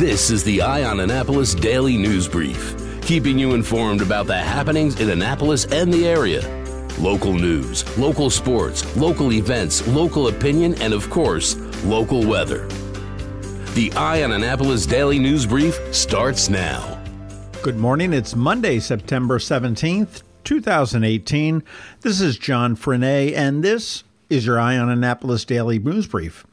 This is the Eye on Annapolis Daily News Brief, keeping you informed about the happenings in Annapolis and the area. Local news, local sports, local events, local opinion, and of course, local weather. The Eye on Annapolis Daily News Brief starts now. Good morning. It's Monday, September 17th, 2018. This is John Frenaye, and this is your Eye on Annapolis Daily News Brief.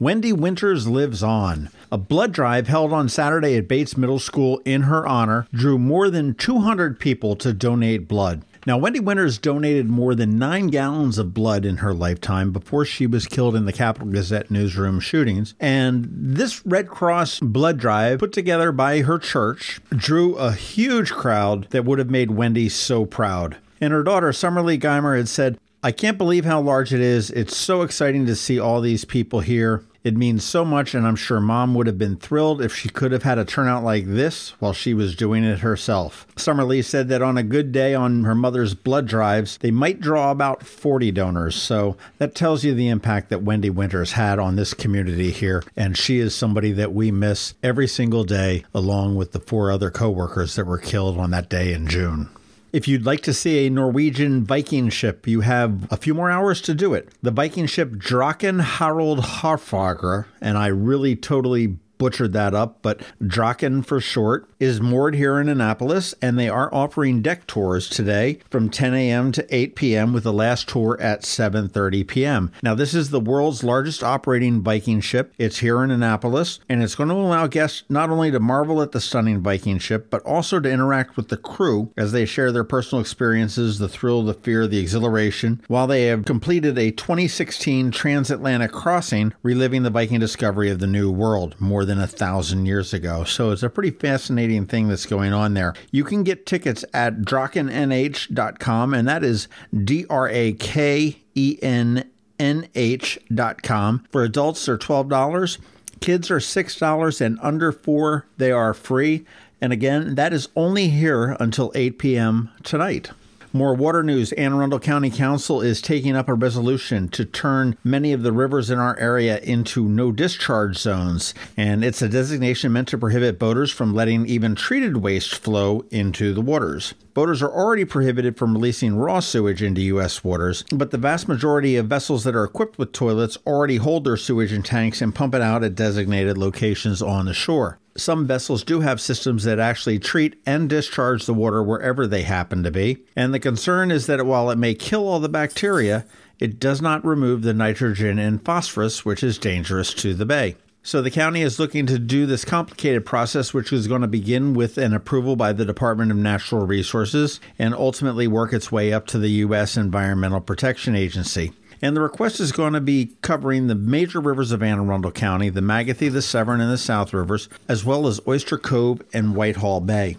Wendi Winters lives on. A blood drive held on Saturday at Bates Middle School in her honor drew more than 200 people to donate blood. Now, Wendi Winters donated more than nine gallons of blood in her lifetime before she was killed in the Capital Gazette newsroom shootings. And this Red Cross blood drive, put together by her church, drew a huge crowd that would have made Wendi so proud. And her daughter, Summerleigh Geimer, had said, I can't believe how large it is. It's so exciting to see all these people here. It means so much, and I'm sure mom would have been thrilled if she could have had a turnout like this while she was doing it herself. Summerleigh said that on a good day on her mother's blood drives, they might draw about 40 donors. So that tells you the impact that Wendi Winters had on this community here. And she is somebody that we miss every single day, along with the four other coworkers that were killed on that day in June. If you'd like to see a Norwegian Viking ship, you have a few more hours to do it. The Viking ship Draken Harald Harfager, and I really totally butchered that up, but Draken for short, is moored here in Annapolis, and they are offering deck tours today from 10 a.m. to 8 p.m. with the last tour at 7:30 p.m. Now, this is the world's largest operating Viking ship. It's here in Annapolis, and it's going to allow guests not only to marvel at the stunning Viking ship, but also to interact with the crew as they share their personal experiences, the thrill, the fear, the exhilaration, while they have completed a 2016 transatlantic crossing, reliving the Viking discovery of the New World more than than a thousand years ago. So it's a pretty fascinating thing that's going on there. You can get tickets at drakenh.com, and that is D R A K E N N H.com. For adults, they're $12. Kids are $6, and under four, they are free. And again, that is only here until 8 p.m. tonight. More water news. Anne Arundel County Council is taking up a resolution to turn many of the rivers in our area into no discharge zones. And it's a designation meant to prohibit boaters from letting even treated waste flow into the waters. Boaters are already prohibited from releasing raw sewage into U.S. waters, but the vast majority of vessels that are equipped with toilets already hold their sewage in tanks and pump it out at designated locations on the shore. Some vessels do have systems that actually treat and discharge the water wherever they happen to be, and the concern is that while it may kill all the bacteria, it does not remove the nitrogen and phosphorus, which is dangerous to the bay. So the county is looking to do this complicated process, which is going to begin with an approval by the Department of Natural Resources and ultimately work its way up to the U.S. Environmental Protection Agency. And the request is going to be covering the major rivers of Anne Arundel County, the Magothy, the Severn, and the South Rivers, as well as Oyster Cove and Whitehall Bay.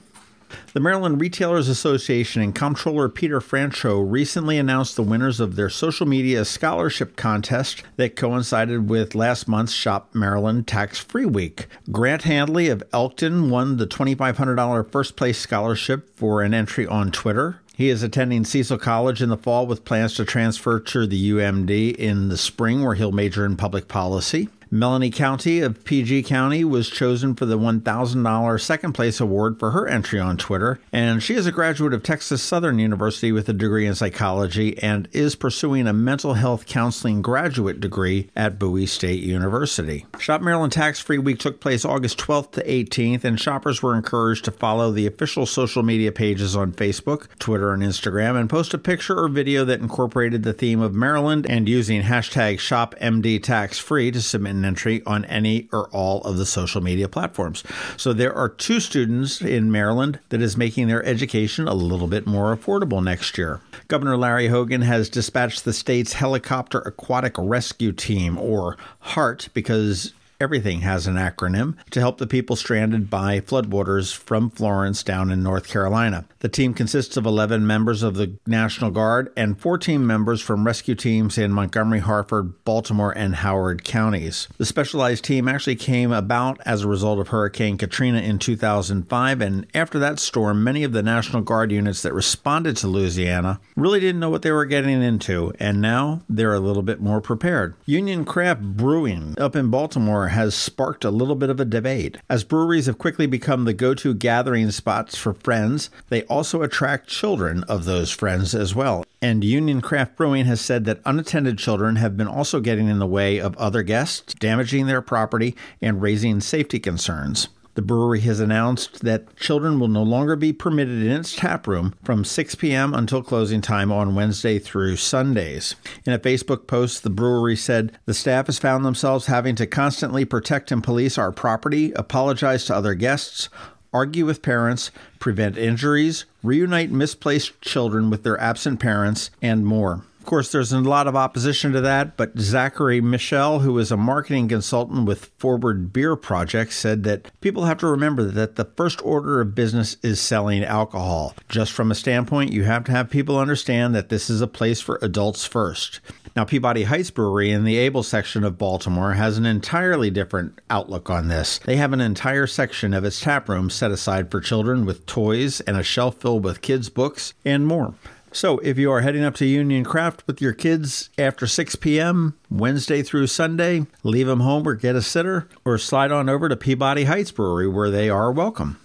The Maryland Retailers Association and Comptroller Peter Franchot recently announced the winners of their social media scholarship contest that coincided with last month's Shop Maryland Tax Free Week. Grant Handley of Elkton won the $2,500 first place scholarship for an entry on Twitter. He is attending Cecil College in the fall with plans to transfer to the UMD in the spring, where he'll major in public policy. Melanie County of PG County was chosen for the $1,000 second place award for her entry on Twitter, and she is a graduate of Texas Southern University with a degree in psychology and is pursuing a mental health counseling graduate degree at Bowie State University. Shop Maryland Tax Free Week took place August 12th to 18th, and shoppers were encouraged to follow the official social media pages on Facebook, Twitter, and Instagram and post a picture or video that incorporated the theme of Maryland and using hashtag ShopMDTaxFree to submit entry on any or all of the social media platforms. So there are two students in Maryland that is making their education a little bit more affordable next year. Governor Larry Hogan has dispatched the state's helicopter aquatic rescue team, or HART, because Everything has an acronym to help the people stranded by floodwaters from Florence down in North Carolina. The team consists of 11 members of the National Guard and 14 members from rescue teams in Montgomery, Harford, Baltimore, and Howard counties. The specialized team actually came about as a result of Hurricane Katrina in 2005, and after that storm, many of the National Guard units that responded to Louisiana really didn't know what they were getting into, and now they're a little bit more prepared. Union Craft Brewing up in Baltimore has sparked a little bit of a debate. As breweries have quickly become the go to gathering spots for friends, they also attract children of those friends as well. And Union Craft Brewing has said that unattended children have been also getting in the way of other guests, damaging their property, and raising safety concerns. The brewery has announced that children will no longer be permitted in its tap room from 6 p.m. until closing time on Wednesday through Sundays. In a Facebook post, the brewery said the staff has found themselves having to constantly protect and police our property, apologize to other guests, argue with parents, prevent injuries, reunite misplaced children with their absent parents, and more. Of course, there's a lot of opposition to that, but Zachary Michel, who is a marketing consultant with Forward Beer Project, said that people have to remember that the first order of business is selling alcohol. Just from a standpoint, you have to have people understand that this is a place for adults first. Now, Peabody Heights Brewery in the Abell section of Baltimore has an entirely different outlook on this. They have an entire section of its tap room set aside for children with toys and a shelf filled with kids' books and more. So, if you are heading up to Union Craft with your kids after 6 p.m., Wednesday through Sunday, leave them home or get a sitter, or slide on over to Peabody Heights Brewery where they are welcome.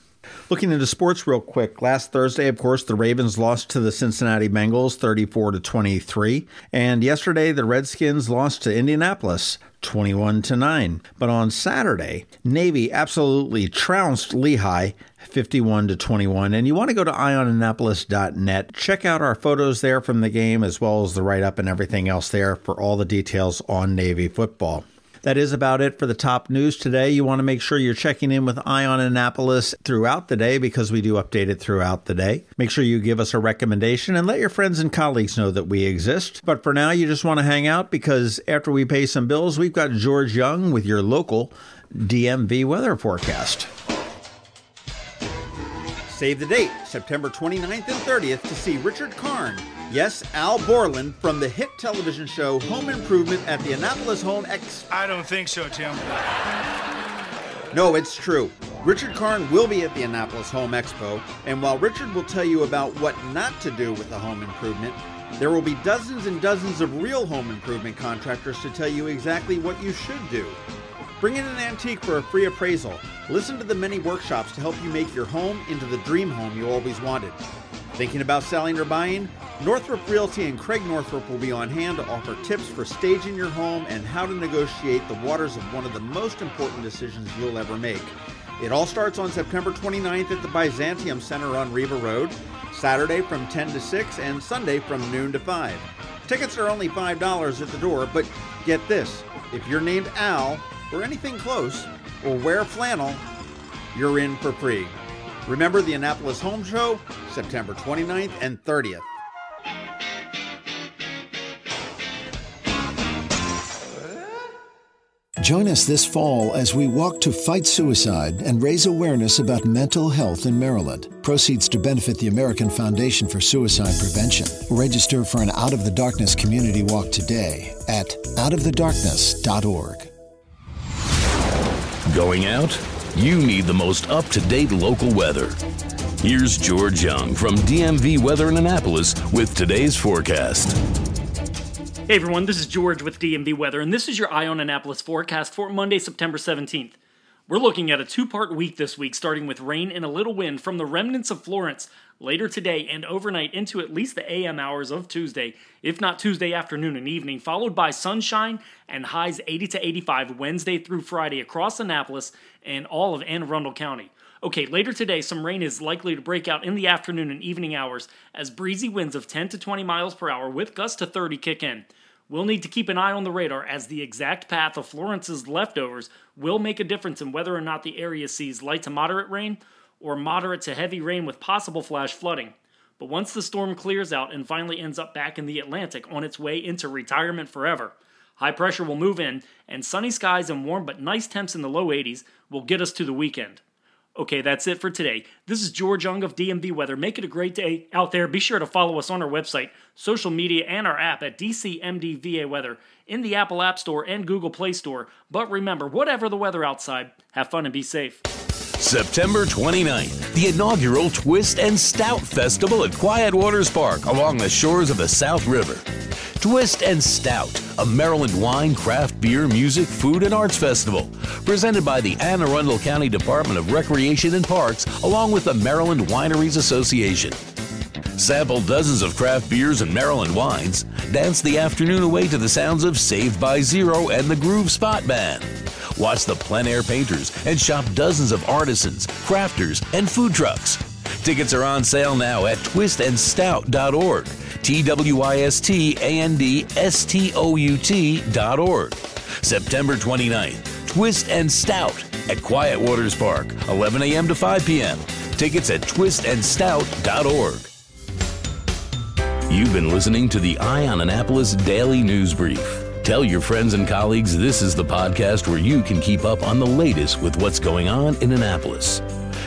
Looking into sports real quick, last Thursday, of course, the Ravens lost to the Cincinnati Bengals 34 to 23, and yesterday the Redskins lost to Indianapolis 21 to 9. But on Saturday, Navy absolutely trounced Lehigh 51 to 21. And you want to go to eyeonannapolis.net. Check out our photos there from the game as well as the write up and everything else there for all the details on Navy football. That is about it for the top news today. You want to make sure you're checking in with Eye on Annapolis throughout the day because we do update it throughout the day. Make sure you give us a recommendation and let your friends and colleagues know that we exist. But for now, you just want to hang out because after we pay some bills, we've got George Young with your local DMV weather forecast. Save the date, September 29th and 30th, to see Richard Karn. Yes, Al Borland from the hit television show Home Improvement at the Annapolis Home X. I don't think so, Tim. No, it's true. Richard Karn will be at the Annapolis Home Expo, and while Richard will tell you about what not to do with the home improvement, there will be dozens and dozens of real home improvement contractors to tell you exactly what you should do. Bring in an antique for a free appraisal. Listen to the many workshops to help you make your home into the dream home you always wanted. Thinking about selling or buying? Northrop Realty and Craig Northrop will be on hand to offer tips for staging your home and how to negotiate the waters of one of the most important decisions you'll ever make. It all starts on September 29th at the Byzantium Center on Riva Road, Saturday from 10 to 6, and Sunday from noon to 5. Tickets are only $5 at the door, but get this if you're named Al, or anything close, or wear flannel, you're in for free. Remember the Annapolis Home Show, September 29th and 30th. Join us this fall as we walk to fight suicide and raise awareness about mental health in Maryland. Proceeds to benefit the American Foundation for Suicide Prevention. Register for an Out of the Darkness community walk today at outofthedarkness.org. Going out? You need the most up to date local weather. Here's George Young from DMV Weather in Annapolis with today's forecast. Hey everyone, this is George with DMV Weather, and this is your Eye on Annapolis forecast for Monday, September 17th. We're looking at a two part week this week, starting with rain and a little wind from the remnants of Florence later today and overnight into at least the AM hours of Tuesday, if not Tuesday afternoon and evening, followed by sunshine and highs 80 to 85 Wednesday through Friday across Annapolis and all of Anne Arundel County. Okay, later today, some rain is likely to break out in the afternoon and evening hours as breezy winds of 10 to 20 miles per hour with gusts to 30 kick in. We'll need to keep an eye on the radar as the exact path of Florence's leftovers will make a difference in whether or not the area sees light to moderate rain or moderate to heavy rain with possible flash flooding. But once the storm clears out and finally ends up back in the Atlantic on its way into retirement forever, high pressure will move in, and sunny skies and warm but nice temps in the low 80s will get us to the weekend. Okay, that's it for today. This is George Young of DMV Weather. Make it a great day out there. Be sure to follow us on our website, social media, and our app at DCMDVA Weather in the Apple App Store and Google Play Store. But remember, whatever the weather outside, have fun and be safe. September 29th, the inaugural Twist and Stout Festival at Quiet Waters Park along the shores of the South River. Twist and Stout, a Maryland wine, craft beer, music, food, and arts festival. Presented by the Anne Arundel County Department of Recreation and Parks, along with the Maryland Wineries Association. Sample dozens of craft beers and Maryland wines. Dance the afternoon away to the sounds of Saved by Zero and the Groove Spot Band. Watch the plein air painters and shop dozens of artisans, crafters, and food trucks. Tickets are on sale now at twistandstout.org. T W I S T A N D S T O U T dot org. September 29th, Twist and Stout at Quiet Waters Park, 11 a.m. to 5 p.m. Tickets at twistandstout.org. You've been listening to the Eye on Annapolis Daily News Brief. Tell your friends and colleagues this is the podcast where you can keep up on the latest with what's going on in Annapolis.